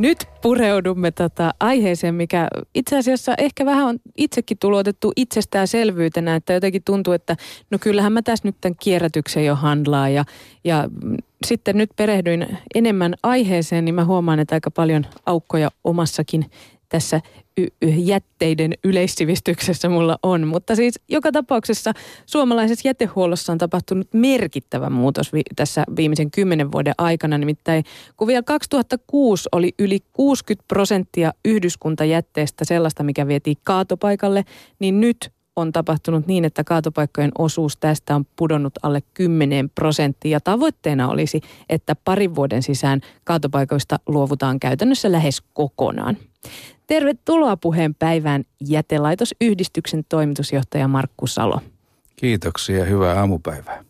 Nyt pureudumme tota aiheeseen, mikä itse asiassa ehkä vähän on itsekin tulotettu itsestäänselvyytenä, että jotenkin tuntuu, että no kyllähän mä tässä nyt tämän kierrätyksen jo handlaa ja, ja sitten nyt perehdyin enemmän aiheeseen, niin mä huomaan, että aika paljon aukkoja omassakin tässä jätteiden yleissivistyksessä mulla on. Mutta siis joka tapauksessa suomalaisessa jätehuollossa on tapahtunut merkittävä muutos vi- tässä viimeisen kymmenen vuoden aikana. Nimittäin kun vielä 2006 oli yli 60 prosenttia yhdyskuntajätteestä sellaista, mikä vietiin kaatopaikalle, niin nyt on tapahtunut niin, että kaatopaikkojen osuus tästä on pudonnut alle 10 prosenttia. Tavoitteena olisi, että parin vuoden sisään kaatopaikoista luovutaan käytännössä lähes kokonaan. Tervetuloa puheen päivään jätelaitosyhdistyksen toimitusjohtaja Markku Salo. Kiitoksia, hyvää aamupäivää.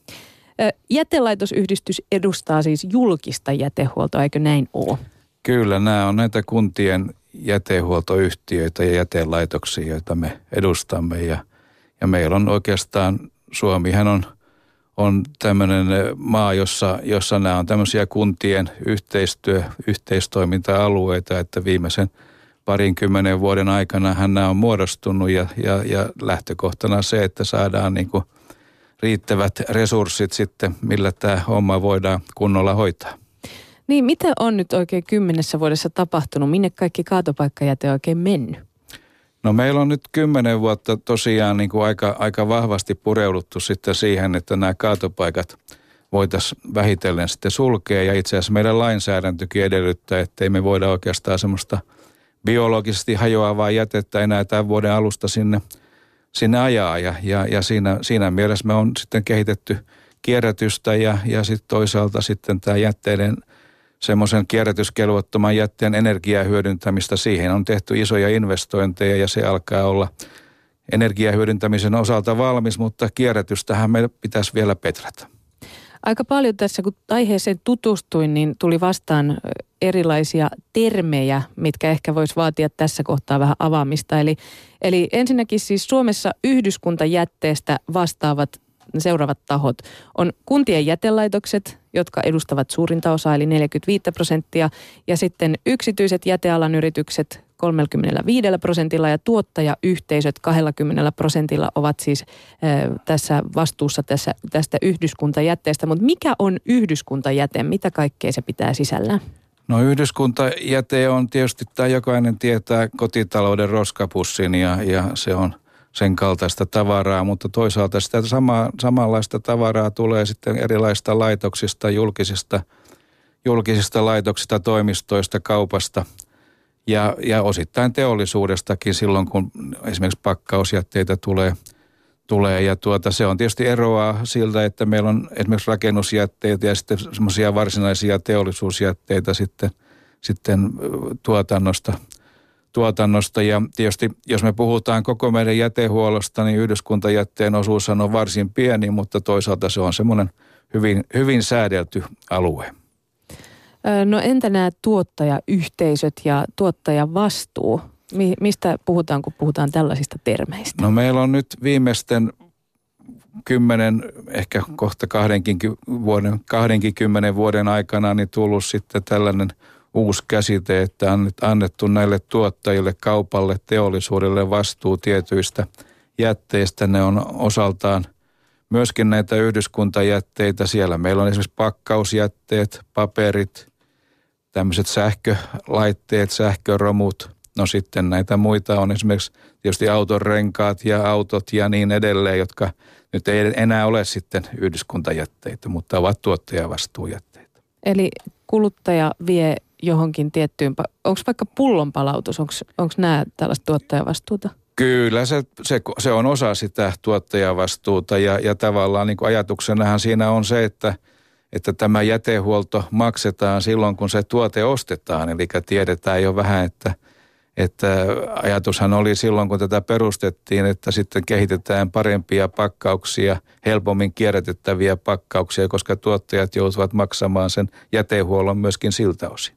Jätelaitosyhdistys edustaa siis julkista jätehuoltoa, eikö näin ole? Kyllä, nämä on näitä kuntien jätehuoltoyhtiöitä ja jätelaitoksia, joita me edustamme. Ja, ja meillä on oikeastaan, Suomihan on, on tämmöinen maa, jossa, jossa nämä on tämmöisiä kuntien yhteistyö, yhteistoiminta-alueita, että viimeisen – parinkymmenen vuoden aikana hän on muodostunut ja, ja, ja lähtökohtana se, että saadaan niin kuin riittävät resurssit sitten, millä tämä homma voidaan kunnolla hoitaa. Niin, mitä on nyt oikein kymmenessä vuodessa tapahtunut? Minne kaikki kaatopaikkajäte on oikein mennyt? No meillä on nyt kymmenen vuotta tosiaan niin kuin aika, aika vahvasti pureuduttu sitten siihen, että nämä kaatopaikat voitaisiin vähitellen sitten sulkea. Ja itse asiassa meidän lainsäädäntökin edellyttää, että ei me voida oikeastaan semmoista – biologisesti hajoavaa jätettä enää tämän vuoden alusta sinne, sinne ajaa. Ja, ja, ja siinä, siinä mielessä me on sitten kehitetty kierrätystä ja, ja sitten toisaalta sitten tämä jätteiden semmoisen kierrätyskelvottoman jätteen energiahyödyntämistä. Siihen on tehty isoja investointeja ja se alkaa olla energiahyödyntämisen osalta valmis, mutta kierrätystähän meidän pitäisi vielä petrata. Aika paljon tässä, kun aiheeseen tutustuin, niin tuli vastaan erilaisia termejä, mitkä ehkä voisi vaatia tässä kohtaa vähän avaamista. Eli, eli ensinnäkin siis Suomessa yhdyskuntajätteestä vastaavat seuraavat tahot on kuntien jätelaitokset, jotka edustavat suurinta osaa eli 45 prosenttia, ja sitten yksityiset jätealan yritykset 35 prosentilla ja tuottajayhteisöt 20 prosentilla ovat siis tässä vastuussa tässä, tästä yhdyskuntajätteestä. Mutta mikä on yhdyskuntajäte? Mitä kaikkea se pitää sisällään? No yhdyskuntajäte on tietysti, tämä jokainen tietää kotitalouden roskapussin ja, ja se on sen kaltaista tavaraa, mutta toisaalta sitä sama, samanlaista tavaraa tulee sitten erilaisista laitoksista, julkisista, julkisista laitoksista, toimistoista, kaupasta – ja, ja osittain teollisuudestakin silloin, kun esimerkiksi pakkausjätteitä tulee. Tulee. Ja tuota, se on tietysti eroa siltä, että meillä on esimerkiksi rakennusjätteitä ja sitten semmoisia varsinaisia teollisuusjätteitä sitten, sitten tuotannosta, tuotannosta. Ja tietysti jos me puhutaan koko meidän jätehuollosta, niin yhdyskuntajätteen osuus on varsin pieni, mutta toisaalta se on semmoinen hyvin, hyvin säädelty alue. No entä nämä tuottajayhteisöt ja tuottajavastuu? Mi- mistä puhutaan, kun puhutaan tällaisista termeistä? No meillä on nyt viimeisten kymmenen, ehkä kohta kahdenkin vuoden, kahdenkin vuoden aikana niin tullut sitten tällainen uusi käsite, että annettu näille tuottajille, kaupalle, teollisuudelle vastuu tietyistä jätteistä. Ne on osaltaan myöskin näitä yhdyskuntajätteitä. Siellä meillä on esimerkiksi pakkausjätteet, paperit, tämmöiset sähkölaitteet, sähköromut. No sitten näitä muita on esimerkiksi tietysti auton renkaat ja autot ja niin edelleen, jotka nyt ei enää ole sitten yhdyskuntajätteitä, mutta ovat tuottajavastuujätteitä. Eli kuluttaja vie johonkin tiettyyn, onko vaikka pullonpalautus, onko nämä tällaista tuottajavastuuta? Kyllä, se, se, se on osa sitä tuottajavastuuta ja, ja tavallaan niin ajatuksenahan siinä on se, että – että tämä jätehuolto maksetaan silloin, kun se tuote ostetaan. Eli tiedetään jo vähän, että, että ajatushan oli silloin, kun tätä perustettiin, että sitten kehitetään parempia pakkauksia, helpommin kierrätettäviä pakkauksia, koska tuottajat joutuvat maksamaan sen jätehuollon myöskin siltä osin.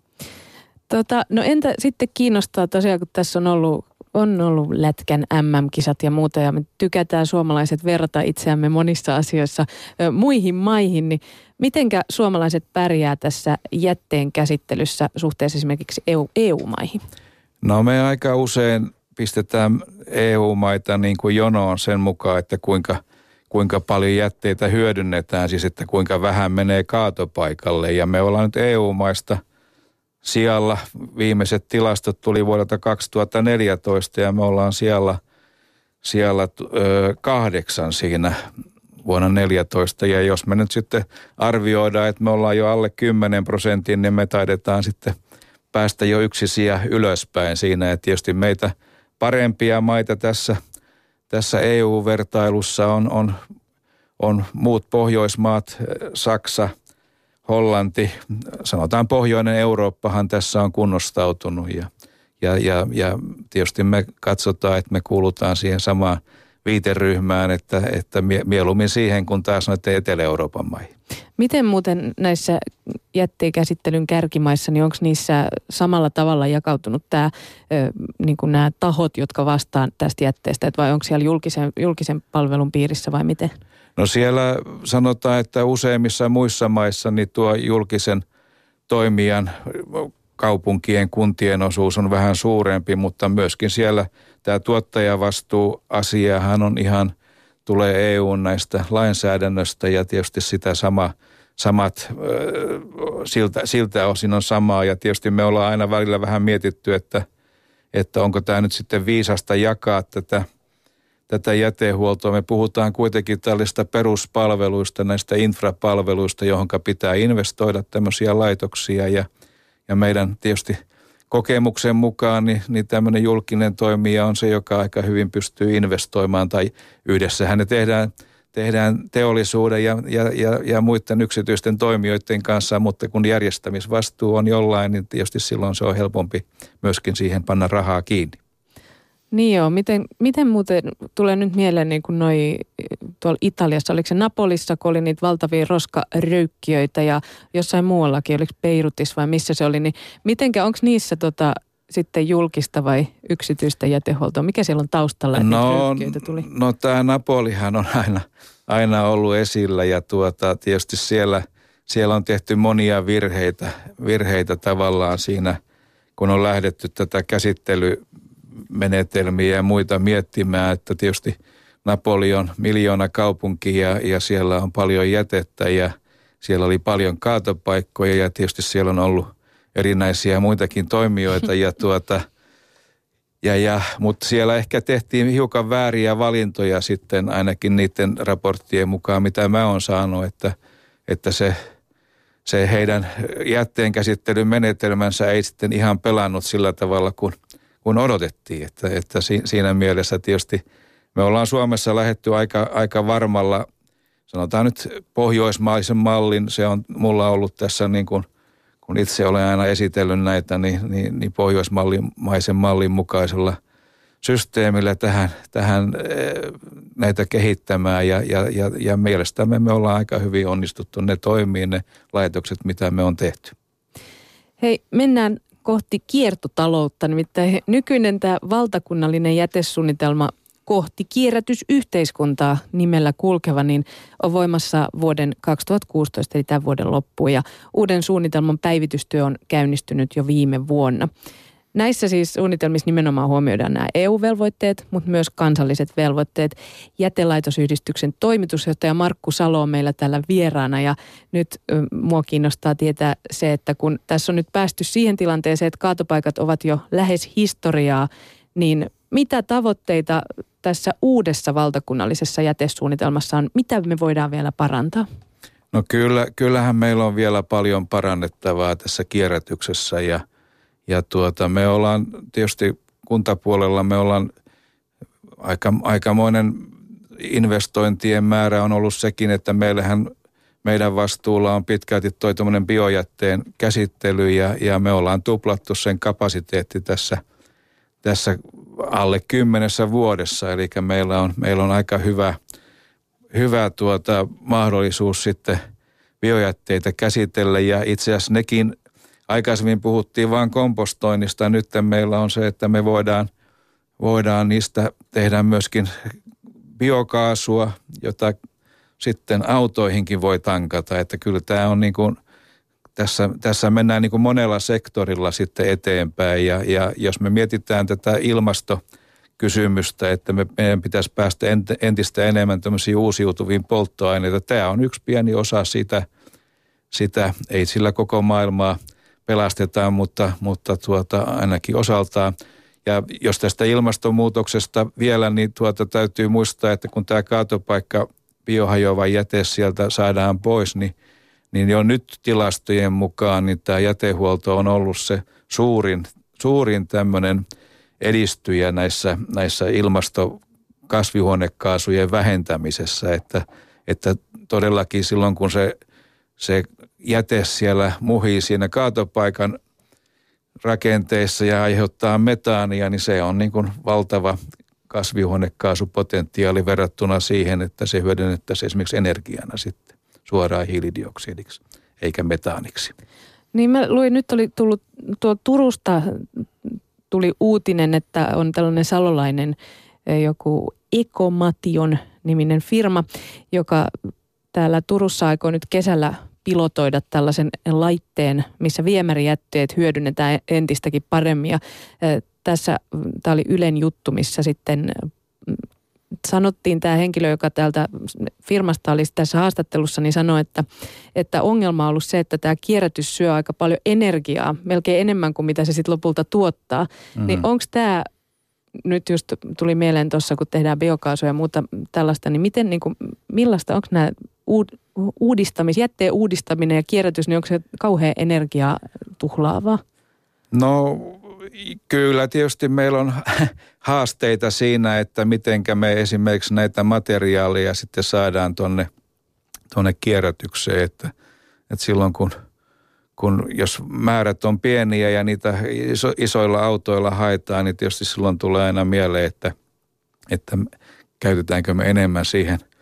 Tota, no entä sitten kiinnostaa tosiaan, kun tässä on ollut on ollut Lätkän MM-kisat ja muuta ja me tykätään suomalaiset verrata itseämme monissa asioissa ö, muihin maihin, niin mitenkä suomalaiset pärjää tässä jätteen käsittelyssä suhteessa esimerkiksi EU, EU-maihin? No me aika usein pistetään EU-maita niin kuin jonoon sen mukaan, että kuinka, kuinka paljon jätteitä hyödynnetään, siis että kuinka vähän menee kaatopaikalle. Ja me ollaan nyt EU-maista sijalla, viimeiset tilastot tuli vuodelta 2014 ja me ollaan siellä, siellä ö, kahdeksan siinä vuonna 2014. Ja jos me nyt sitten arvioidaan, että me ollaan jo alle 10 prosentin, niin me taidetaan sitten päästä jo yksi sija ylöspäin siinä. että tietysti meitä – parempia maita tässä, tässä EU-vertailussa on, on, on muut Pohjoismaat, Saksa, Hollanti, sanotaan Pohjoinen Eurooppahan tässä on kunnostautunut ja, ja, ja, ja tietysti me katsotaan, että me kuulutaan siihen samaan viiteryhmään, että, että mieluummin siihen kuin taas noiden Etelä-Euroopan maihin. Miten muuten näissä jätteenkäsittelyn kärkimaissa, niin onko niissä samalla tavalla jakautunut tämä, niin kuin nämä tahot, jotka vastaan tästä jätteestä, vai onko siellä julkisen, julkisen palvelun piirissä vai miten? No siellä sanotaan, että useimmissa muissa maissa niin tuo julkisen toimijan kaupunkien, kuntien osuus on vähän suurempi, mutta myöskin siellä tämä tuottajavastuu-asiahan on ihan, tulee EUn näistä lainsäädännöstä ja tietysti sitä sama, samat, siltä, siltä osin on samaa ja tietysti me ollaan aina välillä vähän mietitty, että, että onko tämä nyt sitten viisasta jakaa tätä, tätä jätehuoltoa. Me puhutaan kuitenkin tällaista peruspalveluista, näistä infrapalveluista, johon pitää investoida tämmöisiä laitoksia ja – ja meidän tietysti kokemuksen mukaan niin, niin tämmöinen julkinen toimija on se, joka aika hyvin pystyy investoimaan tai yhdessähän ne tehdään, tehdään teollisuuden ja, ja, ja, ja muiden yksityisten toimijoiden kanssa, mutta kun järjestämisvastuu on jollain, niin tietysti silloin se on helpompi myöskin siihen panna rahaa kiinni. Niin joo, miten, miten muuten tulee nyt mieleen niin kuin noi, tuolla Italiassa, oliko se Napolissa, kun oli niitä valtavia roskaröykkiöitä ja jossain muuallakin, oliko Beirutissa vai missä se oli, niin mitenkä, onko niissä tota, sitten julkista vai yksityistä jätehuoltoa? Mikä siellä on taustalla, että no, tuli? No tämä Napolihan on aina, aina ollut esillä ja tuota, tietysti siellä, siellä on tehty monia virheitä, virheitä tavallaan siinä, kun on lähdetty tätä käsittelyä menetelmiä ja muita miettimään, että tietysti Napoli on miljoona kaupunki ja, ja siellä on paljon jätettä ja siellä oli paljon kaatopaikkoja ja tietysti siellä on ollut erinäisiä muitakin toimijoita ja tuota, ja, ja, mutta siellä ehkä tehtiin hiukan vääriä valintoja sitten ainakin niiden raporttien mukaan, mitä mä oon saanut, että, että se, se heidän jätteenkäsittelyn menetelmänsä ei sitten ihan pelannut sillä tavalla kuin kuin odotettiin. Että, että siinä mielessä tietysti me ollaan Suomessa lähetty aika, aika varmalla, sanotaan nyt pohjoismaisen mallin. Se on mulla ollut tässä niin kuin, kun itse olen aina esitellyt näitä, niin, niin, niin pohjoismaisen mallin mukaisella systeemillä tähän, tähän eh, näitä kehittämään ja, ja, ja, ja mielestämme me ollaan aika hyvin onnistuttu ne toimii ne laitokset, mitä me on tehty. Hei, mennään kohti kiertotaloutta. Nimittäin nykyinen tämä valtakunnallinen jätesuunnitelma kohti kierrätysyhteiskuntaa nimellä kulkeva, niin on voimassa vuoden 2016 eli tämän vuoden loppuun. Ja uuden suunnitelman päivitystyö on käynnistynyt jo viime vuonna. Näissä siis suunnitelmissa nimenomaan huomioidaan nämä EU-velvoitteet, mutta myös kansalliset velvoitteet. Jätelaitosyhdistyksen toimitusjohtaja Markku Salo on meillä täällä vieraana ja nyt mua kiinnostaa tietää se, että kun tässä on nyt päästy siihen tilanteeseen, että kaatopaikat ovat jo lähes historiaa, niin mitä tavoitteita tässä uudessa valtakunnallisessa jätesuunnitelmassa on? Mitä me voidaan vielä parantaa? No kyllä, kyllähän meillä on vielä paljon parannettavaa tässä kierrätyksessä ja – ja tuota, me ollaan tietysti kuntapuolella me ollaan aika, aikamoinen investointien määrä on ollut sekin, että meillähän meidän vastuulla on pitkälti toi biojätteen käsittely ja, ja me ollaan tuplattu sen kapasiteetti tässä, tässä alle kymmenessä vuodessa. Eli meillä on, meillä on aika hyvä, hyvä tuota, mahdollisuus sitten biojätteitä käsitellä ja itse asiassa nekin Aikaisemmin puhuttiin vain kompostoinnista, nyt meillä on se, että me voidaan, voidaan niistä tehdä myöskin biokaasua, jota sitten autoihinkin voi tankata. Että kyllä tämä on niin kuin, tässä, tässä mennään niin kuin monella sektorilla sitten eteenpäin ja, ja jos me mietitään tätä ilmastokysymystä, että me, meidän pitäisi päästä entistä enemmän tämmöisiin uusiutuviin polttoaineita. Tämä on yksi pieni osa sitä, sitä ei sillä koko maailmaa pelastetaan, mutta, mutta tuota, ainakin osaltaan. Ja jos tästä ilmastonmuutoksesta vielä, niin tuota täytyy muistaa, että kun tämä kaatopaikka biohajoava jäte sieltä saadaan pois, niin, niin jo nyt tilastojen mukaan niin tämä jätehuolto on ollut se suurin, suurin tämmöinen edistyjä näissä, näissä ilmastokasvihuonekaasujen vähentämisessä, että, että todellakin silloin kun se, se jäte siellä muhii siinä kaatopaikan rakenteissa ja aiheuttaa metaania, niin se on niin kuin valtava kasvihuonekaasupotentiaali verrattuna siihen, että se hyödynnettäisiin esimerkiksi energiana sitten suoraan hiilidioksidiksi eikä metaaniksi. Niin mä luin, nyt oli tullut tuo Turusta tuli uutinen, että on tällainen salolainen eh, joku Ekomation niminen firma, joka täällä Turussa aikoo nyt kesällä pilotoida tällaisen laitteen, missä viemärijätteet hyödynnetään entistäkin paremmin. Ja tässä tämä oli Ylen juttu, missä sitten sanottiin tämä henkilö, joka täältä firmasta oli tässä haastattelussa, niin sanoi, että, että ongelma on ollut se, että tämä kierrätys syö aika paljon energiaa, melkein enemmän kuin mitä se sitten lopulta tuottaa. Mm-hmm. Niin onko tämä nyt just tuli mieleen tuossa, kun tehdään biokaasua ja muuta tällaista, niin miten, niin kuin, millaista, onko nämä uudistamis, jätteen uudistaminen ja kierrätys, niin onko se kauhean energiaa tuhlaavaa? No kyllä tietysti meillä on haasteita siinä, että miten me esimerkiksi näitä materiaaleja sitten saadaan tuonne tonne kierrätykseen, että, että silloin kun, kun jos määrät on pieniä ja niitä iso, isoilla autoilla haetaan, niin tietysti silloin tulee aina mieleen, että, että käytetäänkö me enemmän siihen –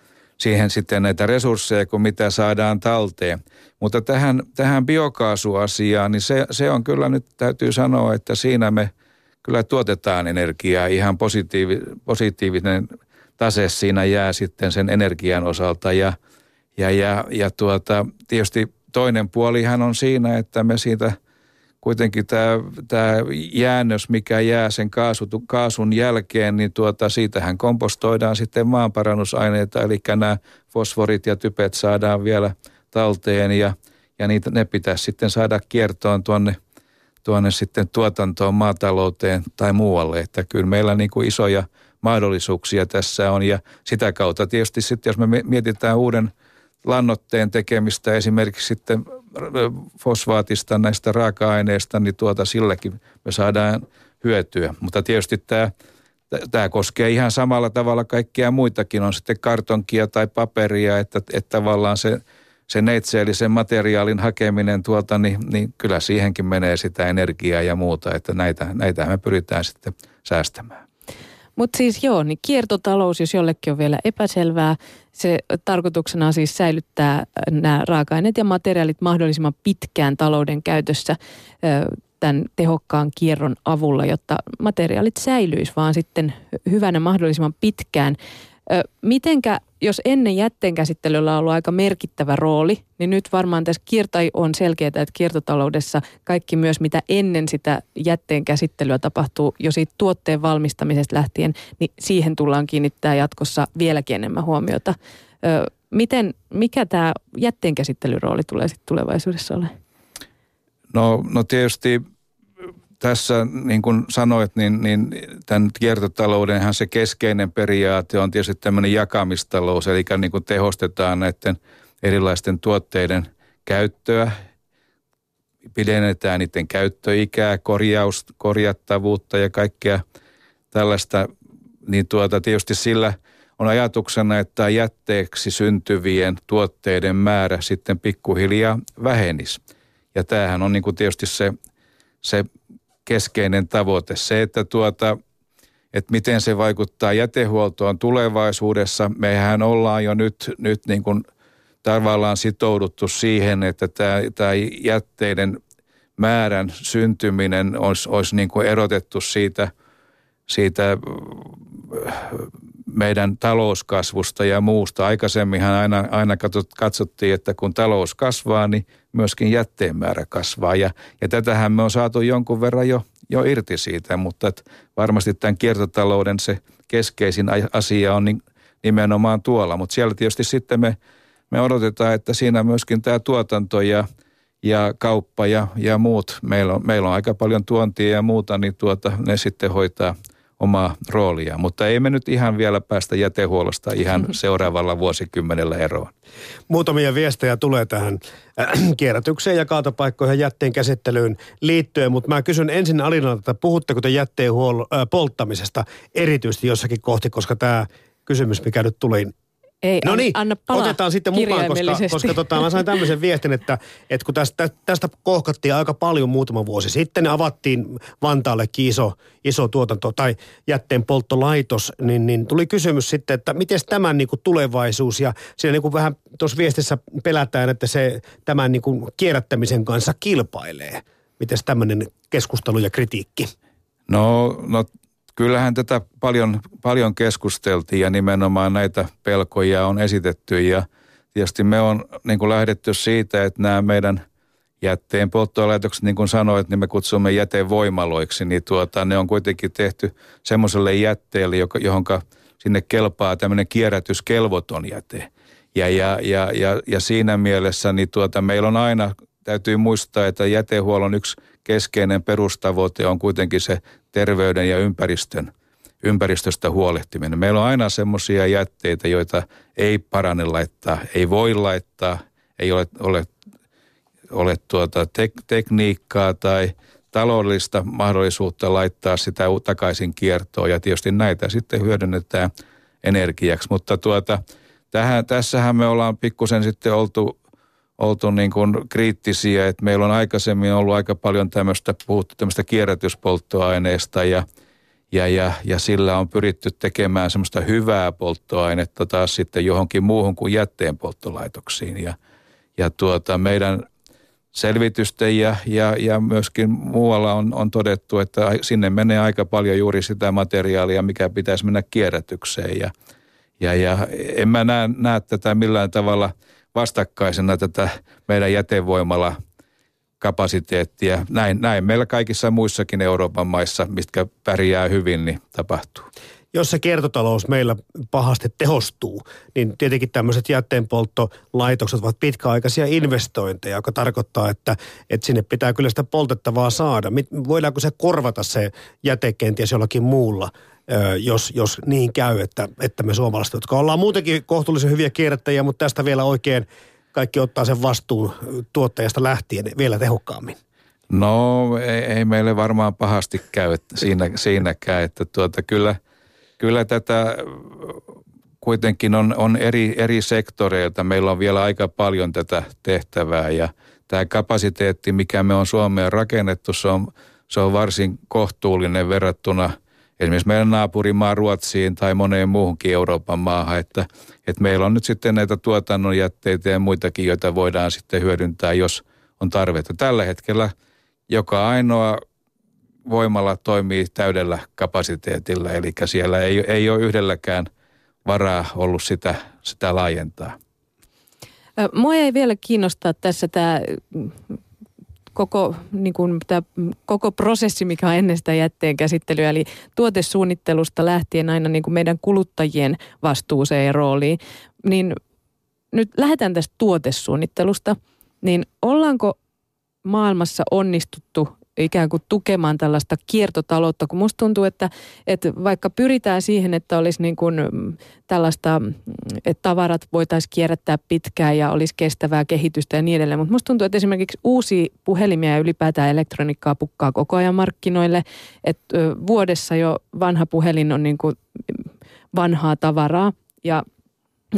siihen sitten näitä resursseja kuin mitä saadaan talteen. Mutta tähän, tähän biokaasuasiaan, niin se, se on kyllä nyt täytyy sanoa, että siinä me kyllä tuotetaan energiaa. Ihan positiivi, positiivinen tase siinä jää sitten sen energian osalta. Ja, ja, ja, ja tuota, tietysti toinen puolihan on siinä, että me siitä – kuitenkin tämä, tämä jäännös, mikä jää sen kaasu, kaasun jälkeen, niin tuota, siitähän kompostoidaan sitten maanparannusaineita, eli nämä fosforit ja typet saadaan vielä talteen ja, ja niitä, ne pitäisi sitten saada kiertoon tuonne, tuonne sitten tuotantoon, maatalouteen tai muualle, että kyllä meillä niin kuin isoja mahdollisuuksia tässä on ja sitä kautta tietysti sitten, jos me mietitään uuden lannoitteen tekemistä esimerkiksi sitten fosfaatista näistä raaka-aineista, niin tuota silläkin me saadaan hyötyä. Mutta tietysti tämä, tämä koskee ihan samalla tavalla kaikkia muitakin, on sitten kartonkia tai paperia, että, että tavallaan se, se neitseellisen materiaalin hakeminen tuolta, niin, niin kyllä siihenkin menee sitä energiaa ja muuta, että näitä, näitä me pyritään sitten säästämään. Mutta siis joo, niin kiertotalous, jos jollekin on vielä epäselvää, se tarkoituksena on siis säilyttää nämä raaka-aineet ja materiaalit mahdollisimman pitkään talouden käytössä tämän tehokkaan kierron avulla, jotta materiaalit säilyisi vaan sitten hyvänä mahdollisimman pitkään. Mitenkä, jos ennen jätteenkäsittelyllä on ollut aika merkittävä rooli, niin nyt varmaan tässä kiertai on selkeää, että kiertotaloudessa kaikki myös mitä ennen sitä jätteen käsittelyä tapahtuu jo siitä tuotteen valmistamisesta lähtien, niin siihen tullaan kiinnittää jatkossa vieläkin enemmän huomiota. Miten, mikä tämä jätteenkäsittelyrooli tulee sitten tulevaisuudessa olemaan? No, no tietysti tässä, niin kuin sanoit, niin, niin tämän kiertotaloudenhan se keskeinen periaate on tietysti tämmöinen jakamistalous, eli niin kuin tehostetaan näiden erilaisten tuotteiden käyttöä, pidennetään niiden käyttöikää, korjaus, korjattavuutta ja kaikkea tällaista, niin tuota, tietysti sillä on ajatuksena, että jätteeksi syntyvien tuotteiden määrä sitten pikkuhiljaa vähenisi. Ja tämähän on niin kuin tietysti se, se keskeinen tavoite. Se, että tuota, että miten se vaikuttaa jätehuoltoon tulevaisuudessa. Mehän ollaan jo nyt, nyt niin kuin tavallaan sitouduttu siihen, että tämä, tämä jätteiden määrän syntyminen olisi, olisi niin kuin erotettu siitä, siitä meidän talouskasvusta ja muusta. Aikaisemminhan aina, aina katsottiin, että kun talous kasvaa, niin myöskin jätteen määrä kasvaa. Ja, ja tätähän me on saatu jonkun verran jo, jo irti siitä, mutta että varmasti tämän kiertotalouden se keskeisin asia on niin, nimenomaan tuolla. Mutta siellä tietysti sitten me, me odotetaan, että siinä myöskin tämä tuotanto ja, ja kauppa ja, ja muut, meillä on, meillä on aika paljon tuontia ja muuta, niin tuota, ne sitten hoitaa – omaa roolia. Mutta ei me nyt ihan vielä päästä jätehuollosta ihan seuraavalla vuosikymmenellä eroon. Muutamia viestejä tulee tähän äh, kierrätykseen ja kaatopaikkoihin jätteen käsittelyyn liittyen, mutta mä kysyn ensin Alinalta, että puhutteko te jätteen huol- äh, polttamisesta erityisesti jossakin kohti, koska tämä kysymys, mikä nyt tuli, ei, no niin, anna palaa otetaan sitten mukaan, koska, koska tota, mä sain tämmöisen viestin, että, että kun tästä, tästä kohkattiin aika paljon muutama vuosi sitten, avattiin Vantaallekin iso, iso tuotanto tai jätteen polttolaitos, niin, niin tuli kysymys sitten, että miten tämän niin kuin tulevaisuus ja siinä niin kuin vähän tuossa viestissä pelätään, että se tämän niin kuin kierrättämisen kanssa kilpailee. Miten tämmöinen keskustelu ja kritiikki? No, no kyllähän tätä paljon, paljon keskusteltiin ja nimenomaan näitä pelkoja on esitetty ja tietysti me on niin kuin lähdetty siitä, että nämä meidän jätteen polttolaitokset, niin kuin sanoit, niin me kutsumme jätevoimaloiksi, niin tuota, ne on kuitenkin tehty semmoiselle jätteelle, johon sinne kelpaa tämmöinen kierrätyskelvoton jäte. Ja, ja, ja, ja, ja siinä mielessä niin tuota, meillä on aina, täytyy muistaa, että jätehuollon yksi keskeinen perustavoite on kuitenkin se terveyden ja ympäristön, ympäristöstä huolehtiminen. Meillä on aina semmoisia jätteitä, joita ei parane laittaa, ei voi laittaa, ei ole, ole, ole tuota tek, tekniikkaa tai taloudellista mahdollisuutta laittaa sitä takaisin kiertoon ja tietysti näitä sitten hyödynnetään energiaksi. Mutta tuota, tähän, tässähän me ollaan pikkusen sitten oltu oltu niin kuin kriittisiä, että meillä on aikaisemmin ollut aika paljon tämmöistä, puhuttu tämmöistä kierrätyspolttoaineesta ja, ja, ja, ja sillä on pyritty tekemään semmoista hyvää polttoainetta taas sitten johonkin muuhun kuin jätteenpolttolaitoksiin. Ja, ja tuota, meidän selvitysten ja, ja, ja myöskin muualla on, on todettu, että sinne menee aika paljon juuri sitä materiaalia, mikä pitäisi mennä kierrätykseen. Ja, ja, ja en mä näe, näe tätä millään tavalla – vastakkaisena tätä meidän jätevoimalla kapasiteettia. Näin, näin meillä kaikissa muissakin Euroopan maissa, mistä pärjää hyvin, niin tapahtuu. Jos se kiertotalous meillä pahasti tehostuu, niin tietenkin tämmöiset jätteenpolttolaitokset ovat pitkäaikaisia investointeja, joka tarkoittaa, että, että sinne pitää kyllä sitä poltettavaa saada. Voidaanko se korvata se jäte kenties jollakin muulla jos, jos niin käy, että, että me suomalaiset, jotka ollaan muutenkin kohtuullisen hyviä kierrättäjiä, mutta tästä vielä oikein kaikki ottaa sen vastuun tuottajasta lähtien vielä tehokkaammin. No ei, ei meille varmaan pahasti käy siinä, siinäkään, että tuota, kyllä, kyllä tätä kuitenkin on, on eri, eri sektoreilta. Meillä on vielä aika paljon tätä tehtävää ja tämä kapasiteetti, mikä me on Suomeen rakennettu, se on, se on varsin kohtuullinen verrattuna – esimerkiksi meidän naapurimaa Ruotsiin tai moneen muuhunkin Euroopan maahan, että, että meillä on nyt sitten näitä tuotannon jätteitä ja muitakin, joita voidaan sitten hyödyntää, jos on tarvetta. Tällä hetkellä joka ainoa voimalla toimii täydellä kapasiteetilla, eli siellä ei, ei ole yhdelläkään varaa ollut sitä, sitä laajentaa. Mua ei vielä kiinnostaa tässä tämä koko, niin kuin tämä koko prosessi, mikä on ennen sitä jätteen käsittelyä, eli tuotesuunnittelusta lähtien aina niin kuin meidän kuluttajien vastuuseen ja rooliin, niin nyt lähdetään tästä tuotesuunnittelusta, niin ollaanko maailmassa onnistuttu ikään kuin tukemaan tällaista kiertotaloutta, kun musta tuntuu, että, että vaikka pyritään siihen, että olisi niin kuin tällaista, että tavarat voitaisiin kierrättää pitkään ja olisi kestävää kehitystä ja niin edelleen, mutta musta tuntuu, että esimerkiksi uusi puhelimia ja ylipäätään elektroniikkaa pukkaa koko ajan markkinoille, että vuodessa jo vanha puhelin on niin kuin vanhaa tavaraa ja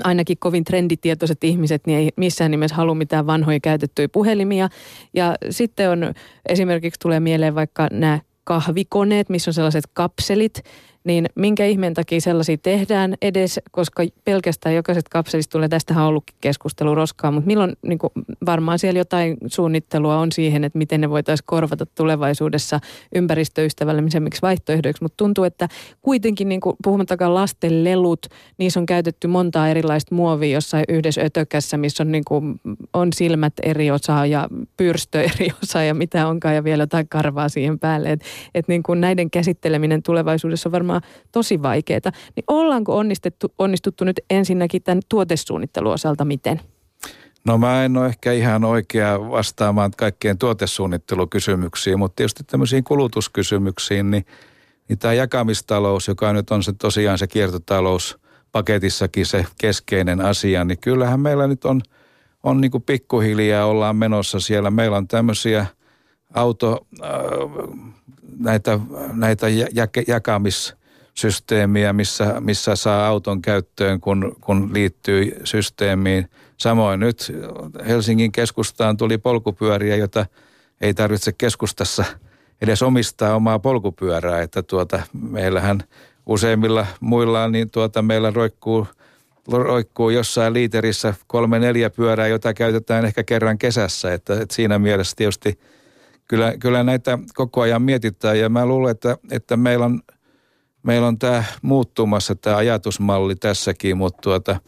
ainakin kovin trenditietoiset ihmiset niin ei missään nimessä halua mitään vanhoja käytettyjä puhelimia. Ja sitten on esimerkiksi tulee mieleen vaikka nämä kahvikoneet, missä on sellaiset kapselit, niin minkä ihmeen takia sellaisia tehdään edes, koska pelkästään jokaiset kapselista tulee, tästähän on ollutkin keskustelu roskaa, mutta milloin niin kuin, varmaan siellä jotain suunnittelua on siihen, että miten ne voitaisiin korvata tulevaisuudessa ympäristöystävällisemmiksi vaihtoehdoiksi, mutta tuntuu, että kuitenkin niin kuin, puhumattakaan lasten lelut, niissä on käytetty montaa erilaista muovia jossain yhdessä ötökässä, missä on, niin kuin, on silmät eri osaa ja pyrstö eri osaa ja mitä onkaan ja vielä jotain karvaa siihen päälle. Että et niin kuin näiden käsitteleminen tulevaisuudessa on varmaan tosi vaikeaa. Niin ollaanko onnistettu, onnistuttu nyt ensinnäkin tämän tuotesuunnittelun osalta miten? No mä en ole ehkä ihan oikea vastaamaan kaikkien tuotesuunnittelukysymyksiin, mutta tietysti tämmöisiin kulutuskysymyksiin, niin, niin tämä jakamistalous, joka nyt on se tosiaan se kiertotalous paketissakin se keskeinen asia, niin kyllähän meillä nyt on, on niin kuin pikkuhiljaa ollaan menossa siellä. Meillä on tämmöisiä auto, äh, näitä, näitä jakamissysteemiä, missä, missä saa auton käyttöön, kun, kun liittyy systeemiin. Samoin nyt Helsingin keskustaan tuli polkupyöriä, jota ei tarvitse keskustassa edes omistaa omaa polkupyörää, että tuota, meillähän useimmilla muilla niin tuota, meillä roikkuu, roikkuu jossain liiterissä kolme neljä pyörää, jota käytetään ehkä kerran kesässä, että, että siinä mielessä tietysti – kyllä, kyllä näitä koko ajan mietitään. Ja mä luulen, että, että meillä on, meillä on tämä muuttumassa tämä ajatusmalli tässäkin, mutta tuota,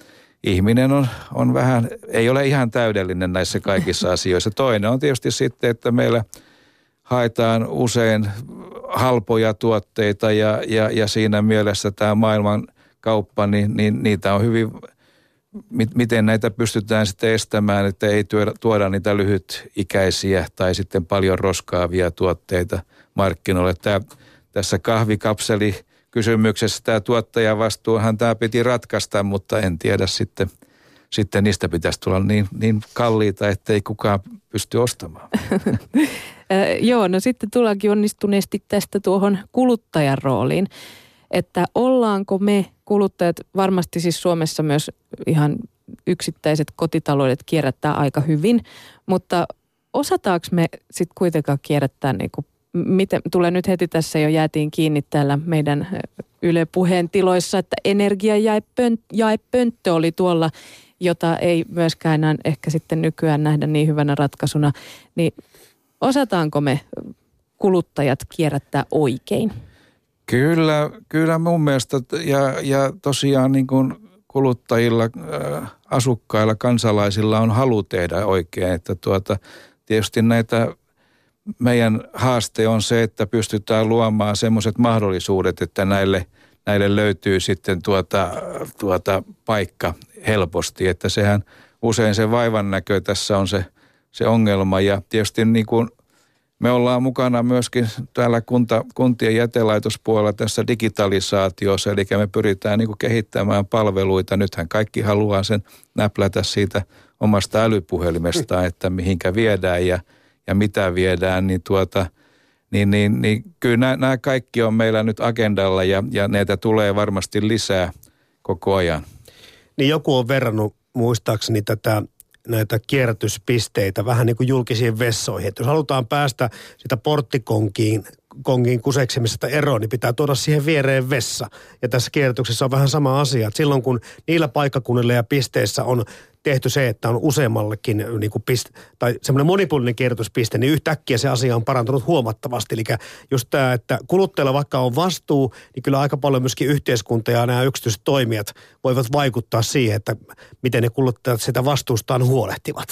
ihminen on, on vähän, ei ole ihan täydellinen näissä kaikissa asioissa. Toinen on tietysti sitten, että meillä haetaan usein halpoja tuotteita ja, ja, ja siinä mielessä tämä maailman kauppa, niin, niin niitä on hyvin miten näitä pystytään sitten estämään, että ei tuoda, tuoda niitä lyhytikäisiä tai sitten paljon roskaavia tuotteita markkinoille. Tämä, tässä kahvikapseli kysymyksessä tämä tuottajan vastuuhan tämä piti ratkaista, mutta en tiedä sitten, sitten niistä pitäisi tulla niin, niin kalliita, että ei kukaan pysty ostamaan. Joo, no sitten tullaankin onnistuneesti tästä tuohon kuluttajan rooliin että ollaanko me kuluttajat, varmasti siis Suomessa myös ihan yksittäiset kotitaloudet kierrättää aika hyvin, mutta osataanko me sitten kuitenkaan kierrättää niin kuin miten, tulee nyt heti tässä jo jäätiin kiinni täällä meidän Yle Puheen tiloissa, että energiajaepönttö oli tuolla, jota ei myöskään ehkä sitten nykyään nähdä niin hyvänä ratkaisuna. Niin osataanko me kuluttajat kierrättää oikein? Kyllä, kyllä mun mielestä ja, ja tosiaan niin kuin kuluttajilla, asukkailla, kansalaisilla on halu tehdä oikein. Että tuota, tietysti näitä meidän haaste on se, että pystytään luomaan semmoiset mahdollisuudet, että näille, näille löytyy sitten tuota, tuota paikka helposti. Että sehän usein se vaivan näkö tässä on se, se ongelma ja tietysti niin kuin – me ollaan mukana myöskin täällä kunta, kuntien jätelaitospuolella tässä digitalisaatiossa, eli me pyritään niin kuin kehittämään palveluita. Nythän kaikki haluaa sen näplätä siitä omasta älypuhelimestaan, että mihinkä viedään ja, ja mitä viedään, niin tuota, niin, niin, niin kyllä nämä, nämä kaikki on meillä nyt agendalla ja, ja näitä tulee varmasti lisää koko ajan. Niin joku on verrannut muistaakseni tätä näitä kierrätyspisteitä vähän niin kuin julkisiin vessoihin. Että jos halutaan päästä sitä porttikonkiin kongin kuseksemisesta eroon, niin pitää tuoda siihen viereen vessa. Ja tässä kierrätyksessä on vähän sama asia. Että silloin kun niillä paikkakunnilla ja pisteissä on tehty se, että on useammallekin niin kuin piste, tai semmoinen monipuolinen kierrätyspiste, niin yhtäkkiä se asia on parantunut huomattavasti. Eli just tämä, että kuluttajalla vaikka on vastuu, niin kyllä aika paljon myöskin yhteiskunta ja nämä yksityiset toimijat voivat vaikuttaa siihen, että miten ne kuluttajat sitä vastuustaan huolehtivat.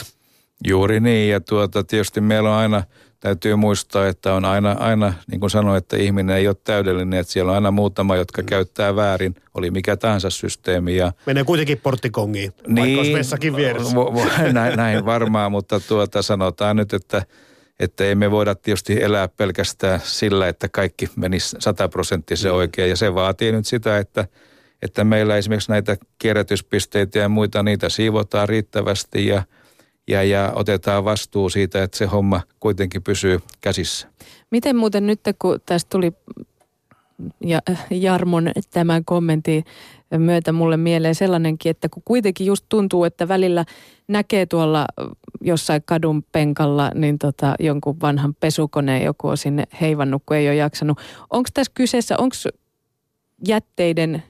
Juuri niin, ja tuota, tietysti meillä on aina – täytyy muistaa, että on aina, aina niin kuin sanoin, että ihminen ei ole täydellinen, että siellä on aina muutama, jotka mm. käyttää väärin, oli mikä tahansa systeemi. Ja, Menee kuitenkin porttikongiin, niin, vaikka vessakin vieressä. Vo, vo, näin, näin varmaan, mutta tuota, sanotaan nyt, että, että ei me voida tietysti elää pelkästään sillä, että kaikki menisi sataprosenttisen mm. oikein, ja se vaatii nyt sitä, että että meillä esimerkiksi näitä kierrätyspisteitä ja muita, niitä siivotaan riittävästi ja – ja, ja otetaan vastuu siitä, että se homma kuitenkin pysyy käsissä. Miten muuten nyt, kun tästä tuli ja Jarmon tämän kommentin myötä mulle mieleen sellainenkin, että kun kuitenkin just tuntuu, että välillä näkee tuolla jossain kadun penkalla niin tota, jonkun vanhan pesukoneen, joku on sinne heivannut, kun ei ole jaksanut. Onko tässä kyseessä, onko jätteiden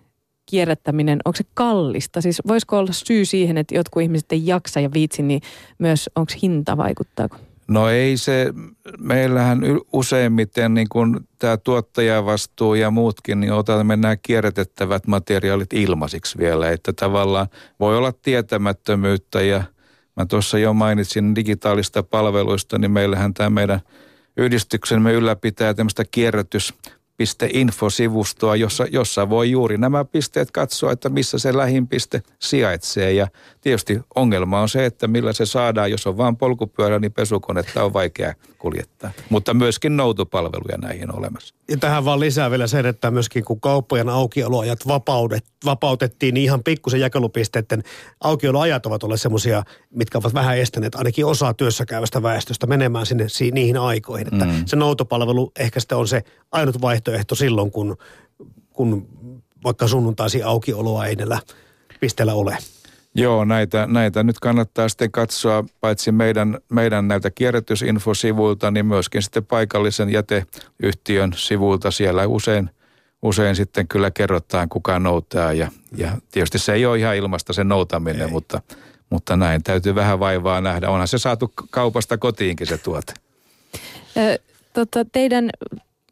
kierrättäminen, onko se kallista? Siis voisiko olla syy siihen, että jotkut ihmiset ei jaksa ja viitsi, niin myös onko hinta vaikuttaako? No ei se, meillähän useimmiten niin kuin tämä tuottajavastuu ja muutkin, niin otamme nämä kierrätettävät materiaalit ilmaisiksi vielä. Että tavallaan voi olla tietämättömyyttä ja mä tuossa jo mainitsin digitaalista palveluista, niin meillähän tämä meidän yhdistyksemme ylläpitää tämmöistä kierrätys Info-sivustoa, jossa, jossa voi juuri nämä pisteet katsoa, että missä se lähimpiste sijaitsee. Ja tietysti ongelma on se, että millä se saadaan, jos on vain polkupyörä, niin pesukonetta on vaikea kuljettaa. Mutta myöskin noutopalveluja näihin on olemassa. Ja tähän vaan lisää vielä sen, että myöskin kun kauppojen aukioloajat vapaudet, vapautettiin, niin ihan pikkusen jakelupisteiden aukioloajat ovat olleet semmoisia, mitkä ovat vähän estäneet ainakin osaa työssä käyvästä väestöstä menemään sinne niihin aikoihin. Että mm. se noutopalvelu ehkä sitten on se ainut vaihtoehto silloin, kun, kun vaikka sunnuntaisi aukioloa ei näillä pisteellä ole. Joo, näitä, näitä nyt kannattaa sitten katsoa paitsi meidän, meidän näiltä kierrätysinfosivuilta, niin myöskin sitten paikallisen jäteyhtiön sivuilta. Siellä usein, usein sitten kyllä kerrotaan, kuka noutaa ja, ja tietysti se ei ole ihan ilmasta se noutaminen, mutta, mutta näin täytyy vähän vaivaa nähdä. Onhan se saatu kaupasta kotiinkin se tuote. Ö, tota, teidän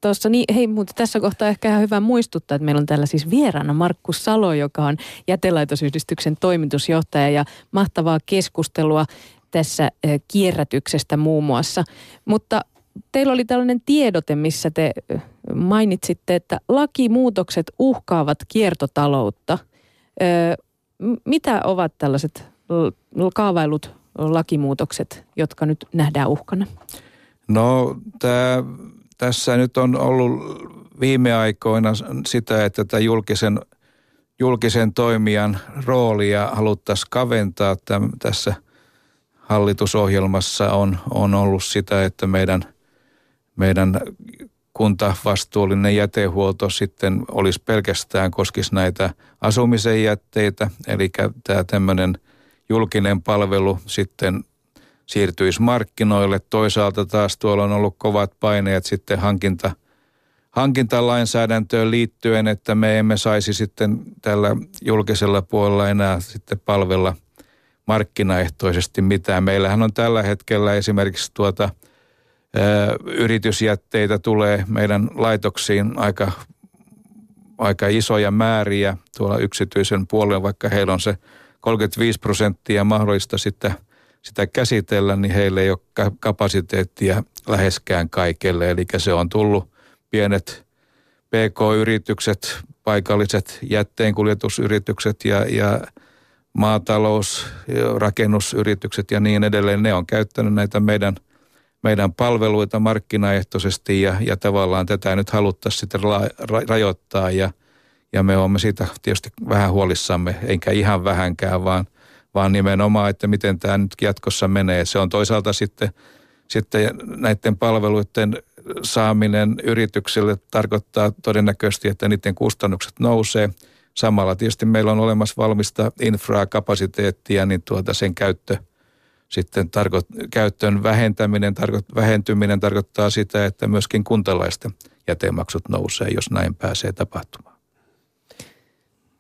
tuossa, niin hei, mutta tässä kohtaa ehkä ihan hyvä muistuttaa, että meillä on täällä siis vieraana Markku Salo, joka on jätelaitosyhdistyksen toimitusjohtaja ja mahtavaa keskustelua tässä kierrätyksestä muun muassa. Mutta teillä oli tällainen tiedote, missä te mainitsitte, että lakimuutokset uhkaavat kiertotaloutta. Mitä ovat tällaiset kaavailut lakimuutokset, jotka nyt nähdään uhkana? No tämä tässä nyt on ollut viime aikoina sitä, että tätä julkisen, julkisen toimijan roolia haluttaisiin kaventaa. Täm, tässä hallitusohjelmassa on, on ollut sitä, että meidän, meidän kuntavastuullinen jätehuolto sitten olisi pelkästään koskisi näitä asumisen jätteitä, eli tämä tämmöinen julkinen palvelu sitten siirtyisi markkinoille. Toisaalta taas tuolla on ollut kovat paineet sitten hankinta, hankintalainsäädäntöön liittyen, että me emme saisi sitten tällä julkisella puolella enää sitten palvella markkinaehtoisesti mitään. Meillähän on tällä hetkellä esimerkiksi tuota yritysjätteitä tulee meidän laitoksiin aika, aika isoja määriä tuolla yksityisen puolella, vaikka heillä on se 35 prosenttia mahdollista sitten – sitä käsitellä, niin heille ei ole kapasiteettia läheskään kaikelle. Eli se on tullut pienet PK-yritykset, paikalliset jätteenkuljetusyritykset ja, ja maatalous, rakennusyritykset ja niin edelleen. Ne on käyttänyt näitä meidän, meidän palveluita markkinaehtoisesti ja, ja tavallaan tätä nyt haluttaisiin sitten ra, ra, rajoittaa ja, ja me olemme siitä tietysti vähän huolissamme, enkä ihan vähänkään, vaan – vaan nimenomaan, että miten tämä nyt jatkossa menee. Se on toisaalta sitten, sitten näiden palveluiden saaminen yrityksille tarkoittaa todennäköisesti, että niiden kustannukset nousee. Samalla tietysti meillä on olemassa valmista infraa, kapasiteettia, niin tuota sen käyttö sitten tarko- käyttöön vähentäminen, tarko- vähentyminen tarkoittaa sitä, että myöskin kuntalaisten jätemaksut nousee, jos näin pääsee tapahtumaan.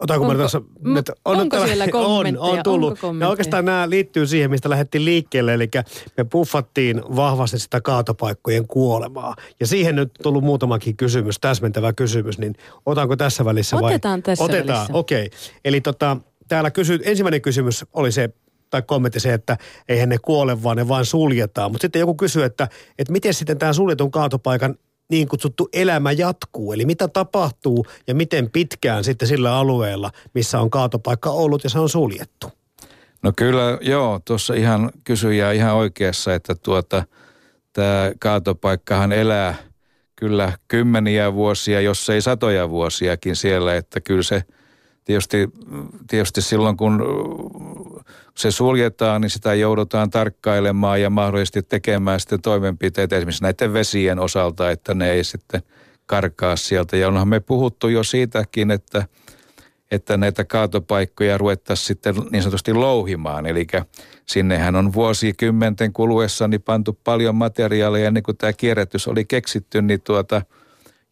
Otanko onko, tässä, että on, onko tällä, siellä kommentteja? On, on tullut. Ja oikeastaan nämä liittyy siihen, mistä lähdettiin liikkeelle, eli me puffattiin vahvasti sitä kaatopaikkojen kuolemaa. Ja siihen nyt on tullut muutamakin kysymys, täsmentävä kysymys, niin otanko tässä välissä vai? Otetaan tässä Otetaan, välissä. okei. Okay. Eli tota, täällä kysy, ensimmäinen kysymys oli se, tai kommentti se, että eihän ne kuole, vaan ne vain suljetaan. Mutta sitten joku kysyy, että, että miten sitten tämä suljetun kaatopaikan niin kutsuttu elämä jatkuu. Eli mitä tapahtuu ja miten pitkään sitten sillä alueella, missä on kaatopaikka ollut ja se on suljettu. No kyllä, joo, tuossa ihan kysyjä ihan oikeassa, että tuota, tämä kaatopaikkahan elää kyllä kymmeniä vuosia, jos ei satoja vuosiakin siellä, että kyllä se tietysti, tietysti silloin kun se suljetaan, niin sitä joudutaan tarkkailemaan ja mahdollisesti tekemään sitten toimenpiteitä esimerkiksi näiden vesien osalta, että ne ei sitten karkaa sieltä. Ja onhan me puhuttu jo siitäkin, että, että näitä kaatopaikkoja ruvettaisiin sitten niin sanotusti louhimaan. Eli sinnehän on vuosikymmenten kuluessa niin pantu paljon materiaalia ennen kuin tämä kierrätys oli keksitty, niin tuota,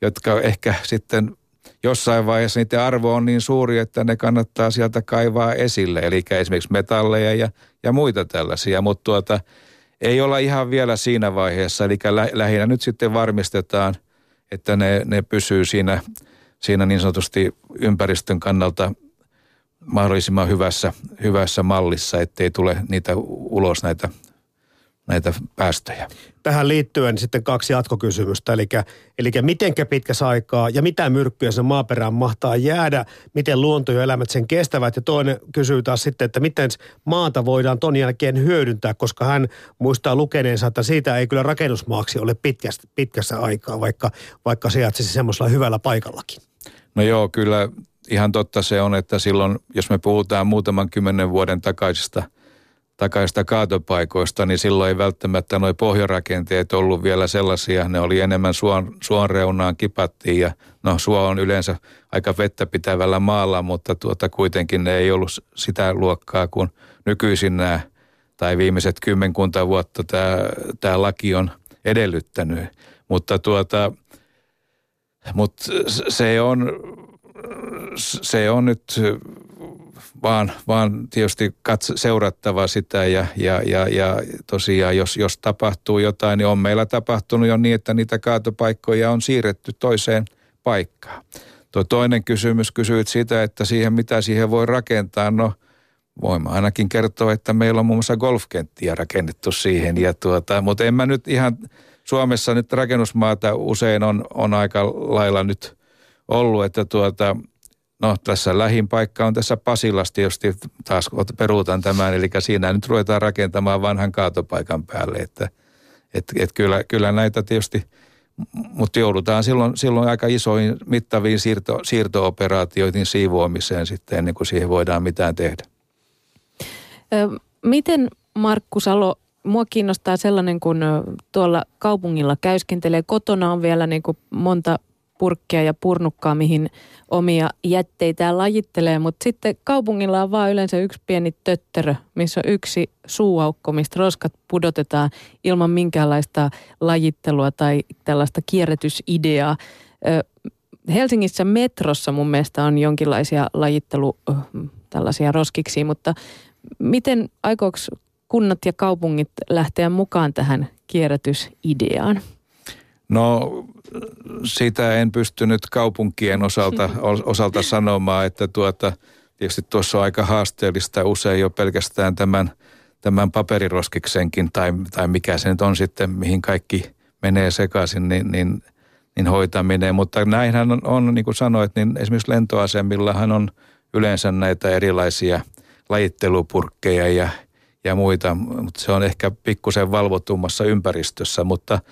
jotka ehkä sitten jossain vaiheessa niiden arvo on niin suuri, että ne kannattaa sieltä kaivaa esille. Eli esimerkiksi metalleja ja, ja muita tällaisia, mutta tuota, ei olla ihan vielä siinä vaiheessa. Eli lä, lähinnä nyt sitten varmistetaan, että ne, ne pysyy siinä, siinä niin sanotusti ympäristön kannalta mahdollisimman hyvässä, hyvässä mallissa, ettei tule niitä ulos näitä näitä päästöjä. Tähän liittyen sitten kaksi jatkokysymystä, eli, eli mitenkä pitkässä aikaa ja mitä myrkkyjä sen maaperään mahtaa jäädä, miten luonto ja elämät sen kestävät ja toinen kysyy taas sitten, että miten maata voidaan ton jälkeen hyödyntää, koska hän muistaa lukeneensa, että siitä ei kyllä rakennusmaaksi ole pitkästä, pitkässä aikaa, vaikka, vaikka sijaitsisi semmoisella hyvällä paikallakin. No joo, kyllä ihan totta se on, että silloin, jos me puhutaan muutaman kymmenen vuoden takaisista – takaista kaatopaikoista, niin silloin ei välttämättä nuo pohjarakenteet ollut vielä sellaisia. Ne oli enemmän suon, suon reunaan kipattiin ja no suo on yleensä aika vettä pitävällä maalla, mutta tuota kuitenkin ne ei ollut sitä luokkaa kuin nykyisin nämä tai viimeiset kymmenkunta vuotta tämä, tämä laki on edellyttänyt. Mutta tuota, mutta se on, se on nyt vaan, vaan tietysti katso, seurattava sitä ja, ja, ja, ja tosiaan jos, jos tapahtuu jotain, niin on meillä tapahtunut jo niin, että niitä kaatopaikkoja on siirretty toiseen paikkaan. Tuo toinen kysymys kysyit sitä, että siihen mitä siihen voi rakentaa. No voimme ainakin kertoa, että meillä on muun muassa golfkenttiä rakennettu siihen. Ja tuota, mutta en mä nyt ihan, Suomessa nyt rakennusmaata usein on, on aika lailla nyt ollut, että tuota, No tässä lähin paikka on tässä Pasilasti, jos taas peruutan tämän, eli siinä nyt ruvetaan rakentamaan vanhan kaatopaikan päälle, että et, et kyllä, kyllä näitä tietysti, mutta joudutaan silloin, silloin aika isoihin mittaviin siirto, siirto-operaatioihin siivoamiseen sitten ennen kuin siihen voidaan mitään tehdä. Miten Markku Salo, mua kiinnostaa sellainen, kun tuolla kaupungilla käyskentelee, kotona on vielä niin kuin monta purkkia ja purnukkaa, mihin omia jätteitään lajittelee, mutta sitten kaupungilla on vaan yleensä yksi pieni tötterö, missä on yksi suuaukko, mistä roskat pudotetaan ilman minkäänlaista lajittelua tai tällaista kierrätysideaa. Helsingissä metrossa mun mielestä on jonkinlaisia lajittelu tällaisia roskiksi, mutta miten aikooko kunnat ja kaupungit lähteä mukaan tähän kierrätysideaan? No sitä en pystynyt kaupunkien osalta, osalta sanomaan, että tuota, tietysti tuossa on aika haasteellista usein jo pelkästään tämän, tämän paperiroskiksenkin tai, tai mikä se nyt on sitten, mihin kaikki menee sekaisin, niin, niin, niin hoitaminen. Mutta näinhän on, on, niin kuin sanoit, niin esimerkiksi lentoasemillahan on yleensä näitä erilaisia lajittelupurkkeja ja, ja muita, mutta se on ehkä pikkusen valvotummassa ympäristössä, mutta –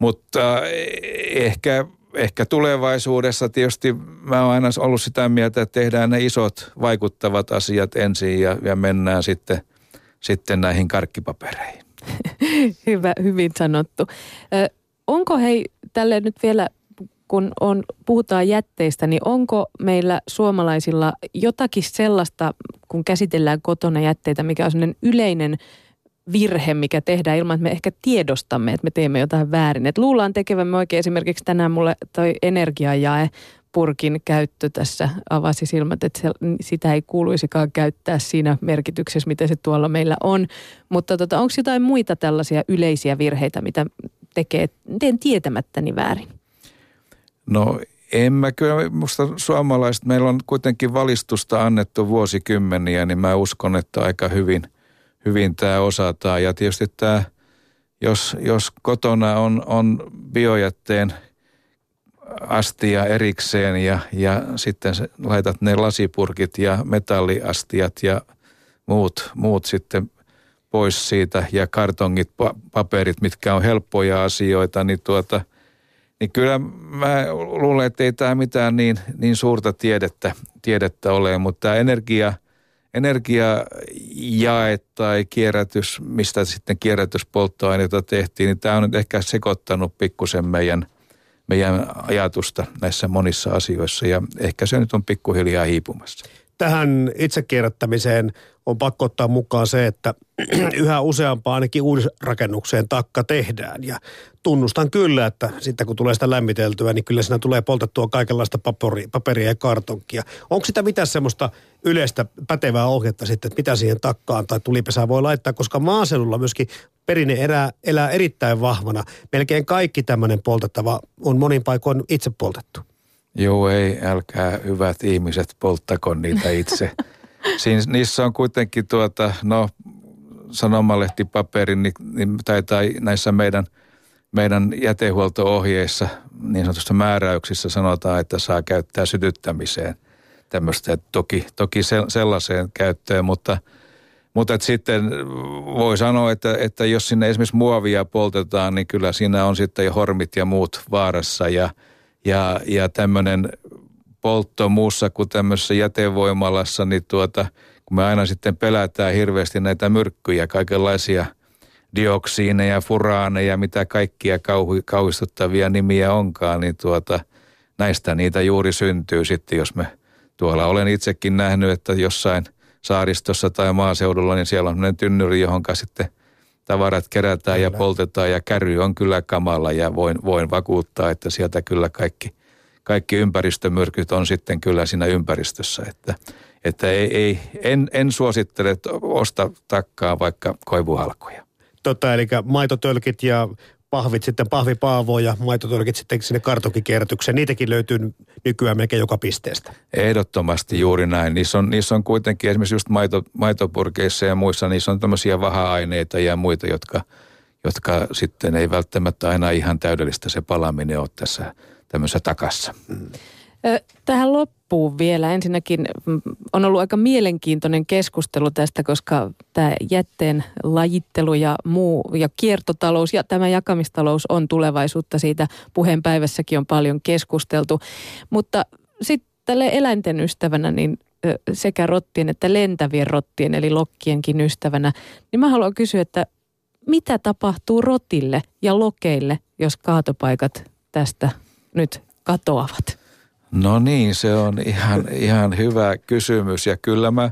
mutta eh, ehkä, ehkä tulevaisuudessa tietysti mä oon aina ollut sitä mieltä, että tehdään ne isot vaikuttavat asiat ensin ja, ja mennään sitten, sitten näihin karkkipapereihin. Hyvä, hyvin sanottu. Ö, onko hei tälle nyt vielä kun on, puhutaan jätteistä, niin onko meillä suomalaisilla jotakin sellaista, kun käsitellään kotona jätteitä, mikä on sellainen yleinen virhe, mikä tehdään ilman, että me ehkä tiedostamme, että me teemme jotain väärin. Et luullaan tekevämme oikein esimerkiksi tänään mulle toi energiajae purkin käyttö tässä avasi silmät, että se, sitä ei kuuluisikaan käyttää siinä merkityksessä, mitä se tuolla meillä on. Mutta tota, onko jotain muita tällaisia yleisiä virheitä, mitä tekee, teen tietämättäni väärin? No en mä kyllä, musta suomalaiset, meillä on kuitenkin valistusta annettu vuosikymmeniä, niin mä uskon, että aika hyvin – hyvin tämä osataan. Ja tietysti tämä, jos, jos kotona on, on biojätteen astia erikseen ja, ja sitten laitat ne lasipurkit ja metalliastiat ja muut, muut sitten pois siitä ja kartongit, paperit, mitkä on helppoja asioita, niin tuota, niin kyllä mä luulen, että ei tämä mitään niin, niin suurta tiedettä, tiedettä ole, mutta tämä energia – energiajae tai kierrätys, mistä sitten kierrätyspolttoaineita tehtiin, niin tämä on nyt ehkä sekoittanut pikkusen meidän, meidän ajatusta näissä monissa asioissa ja ehkä se nyt on pikkuhiljaa hiipumassa. Tähän itsekierrättämiseen on pakko ottaa mukaan se, että yhä useampaan ainakin uudisrakennukseen takka tehdään. Ja tunnustan kyllä, että sitten kun tulee sitä lämmiteltyä, niin kyllä siinä tulee poltettua kaikenlaista paperi, paperia ja kartonkia. Onko sitä mitään semmoista yleistä pätevää ohjetta sitten, että mitä siihen takkaan tai tulipesään voi laittaa, koska maaseudulla myöskin perinne elää, elää erittäin vahvana. Melkein kaikki tämmöinen poltettava on monin paikoin itse poltettu. Joo, ei, älkää hyvät ihmiset polttako niitä itse. Siin, niissä on kuitenkin tuota, no sanomalehtipaperin, niin, niin, tai, tai näissä meidän, meidän jätehuolto-ohjeissa, niin sanotussa määräyksissä sanotaan, että saa käyttää sytyttämiseen tämmöistä, toki, toki sellaiseen käyttöön, mutta, mutta sitten voi sanoa, että, että jos sinne esimerkiksi muovia poltetaan, niin kyllä siinä on sitten jo hormit ja muut vaarassa ja, ja, ja tämmöinen poltto muussa kuin tämmöisessä jätevoimalassa, niin tuota – kun me aina sitten pelätään hirveästi näitä myrkkyjä, kaikenlaisia dioksiineja, furaaneja, mitä kaikkia kauhu, kauhistuttavia nimiä onkaan, niin tuota, näistä niitä juuri syntyy sitten, jos me tuolla olen itsekin nähnyt, että jossain saaristossa tai maaseudulla, niin siellä on sellainen tynnyri, johon sitten tavarat kerätään kyllä. ja poltetaan ja käry on kyllä kamala ja voin, voin vakuuttaa, että sieltä kyllä kaikki, kaikki ympäristömyrkyt on sitten kyllä siinä ympäristössä, että että ei, ei, en, en suosittele, että osta takkaa vaikka koivuhalkoja. Totta, eli maitotölkit ja pahvit sitten pahvipaavo ja maitotölkit sitten sinne kartokikierrätykseen. Niitäkin löytyy nykyään melkein joka pisteestä. Ehdottomasti juuri näin. Niissä on, niissä on kuitenkin esimerkiksi just maito, maitopurkeissa ja muissa, niissä on tämmöisiä vaha-aineita ja muita, jotka, jotka sitten ei välttämättä aina ihan täydellistä se palaminen ole tässä tämmöisessä takassa. Mm. Tähän loppuun vielä. Ensinnäkin mm, on ollut aika mielenkiintoinen keskustelu tästä, koska tämä jätteen lajittelu ja muu ja kiertotalous ja tämä jakamistalous on tulevaisuutta. Siitä puheenpäivässäkin on paljon keskusteltu. Mutta sitten tälle eläinten ystävänä, niin sekä rottien että lentävien rottien eli lokkienkin ystävänä, niin mä haluan kysyä, että mitä tapahtuu rotille ja lokeille, jos kaatopaikat tästä nyt katoavat? No niin, se on ihan, ihan hyvä kysymys. Ja kyllä mä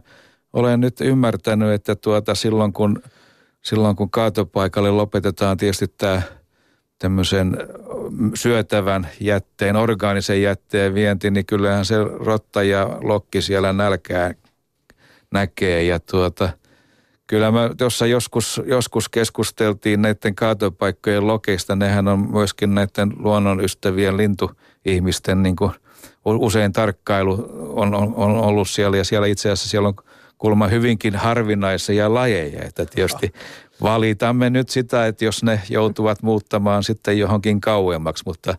olen nyt ymmärtänyt, että tuota silloin kun, silloin kun kaatopaikalle lopetetaan tietysti tämä tämmöisen syötävän jätteen, orgaanisen jätteen vienti, niin kyllähän se rotta ja lokki siellä nälkää näkee. Ja tuota, kyllä mä tuossa joskus, joskus keskusteltiin näiden kaatopaikkojen lokeista, nehän on myöskin näiden luonnonystävien lintuihmisten niin kuin – usein tarkkailu on, on, on ollut siellä ja siellä itse asiassa siellä on kulma hyvinkin harvinaisia lajeja. Että tietysti valitamme nyt sitä, että jos ne joutuvat muuttamaan sitten johonkin kauemmaksi, mutta,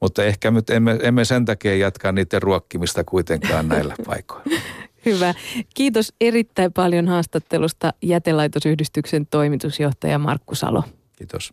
mutta ehkä nyt emme, emme sen takia jatkaa niiden ruokkimista kuitenkaan näillä paikoilla. Hyvä. Kiitos erittäin paljon haastattelusta jätelaitosyhdistyksen toimitusjohtaja Markku Salo. Kiitos.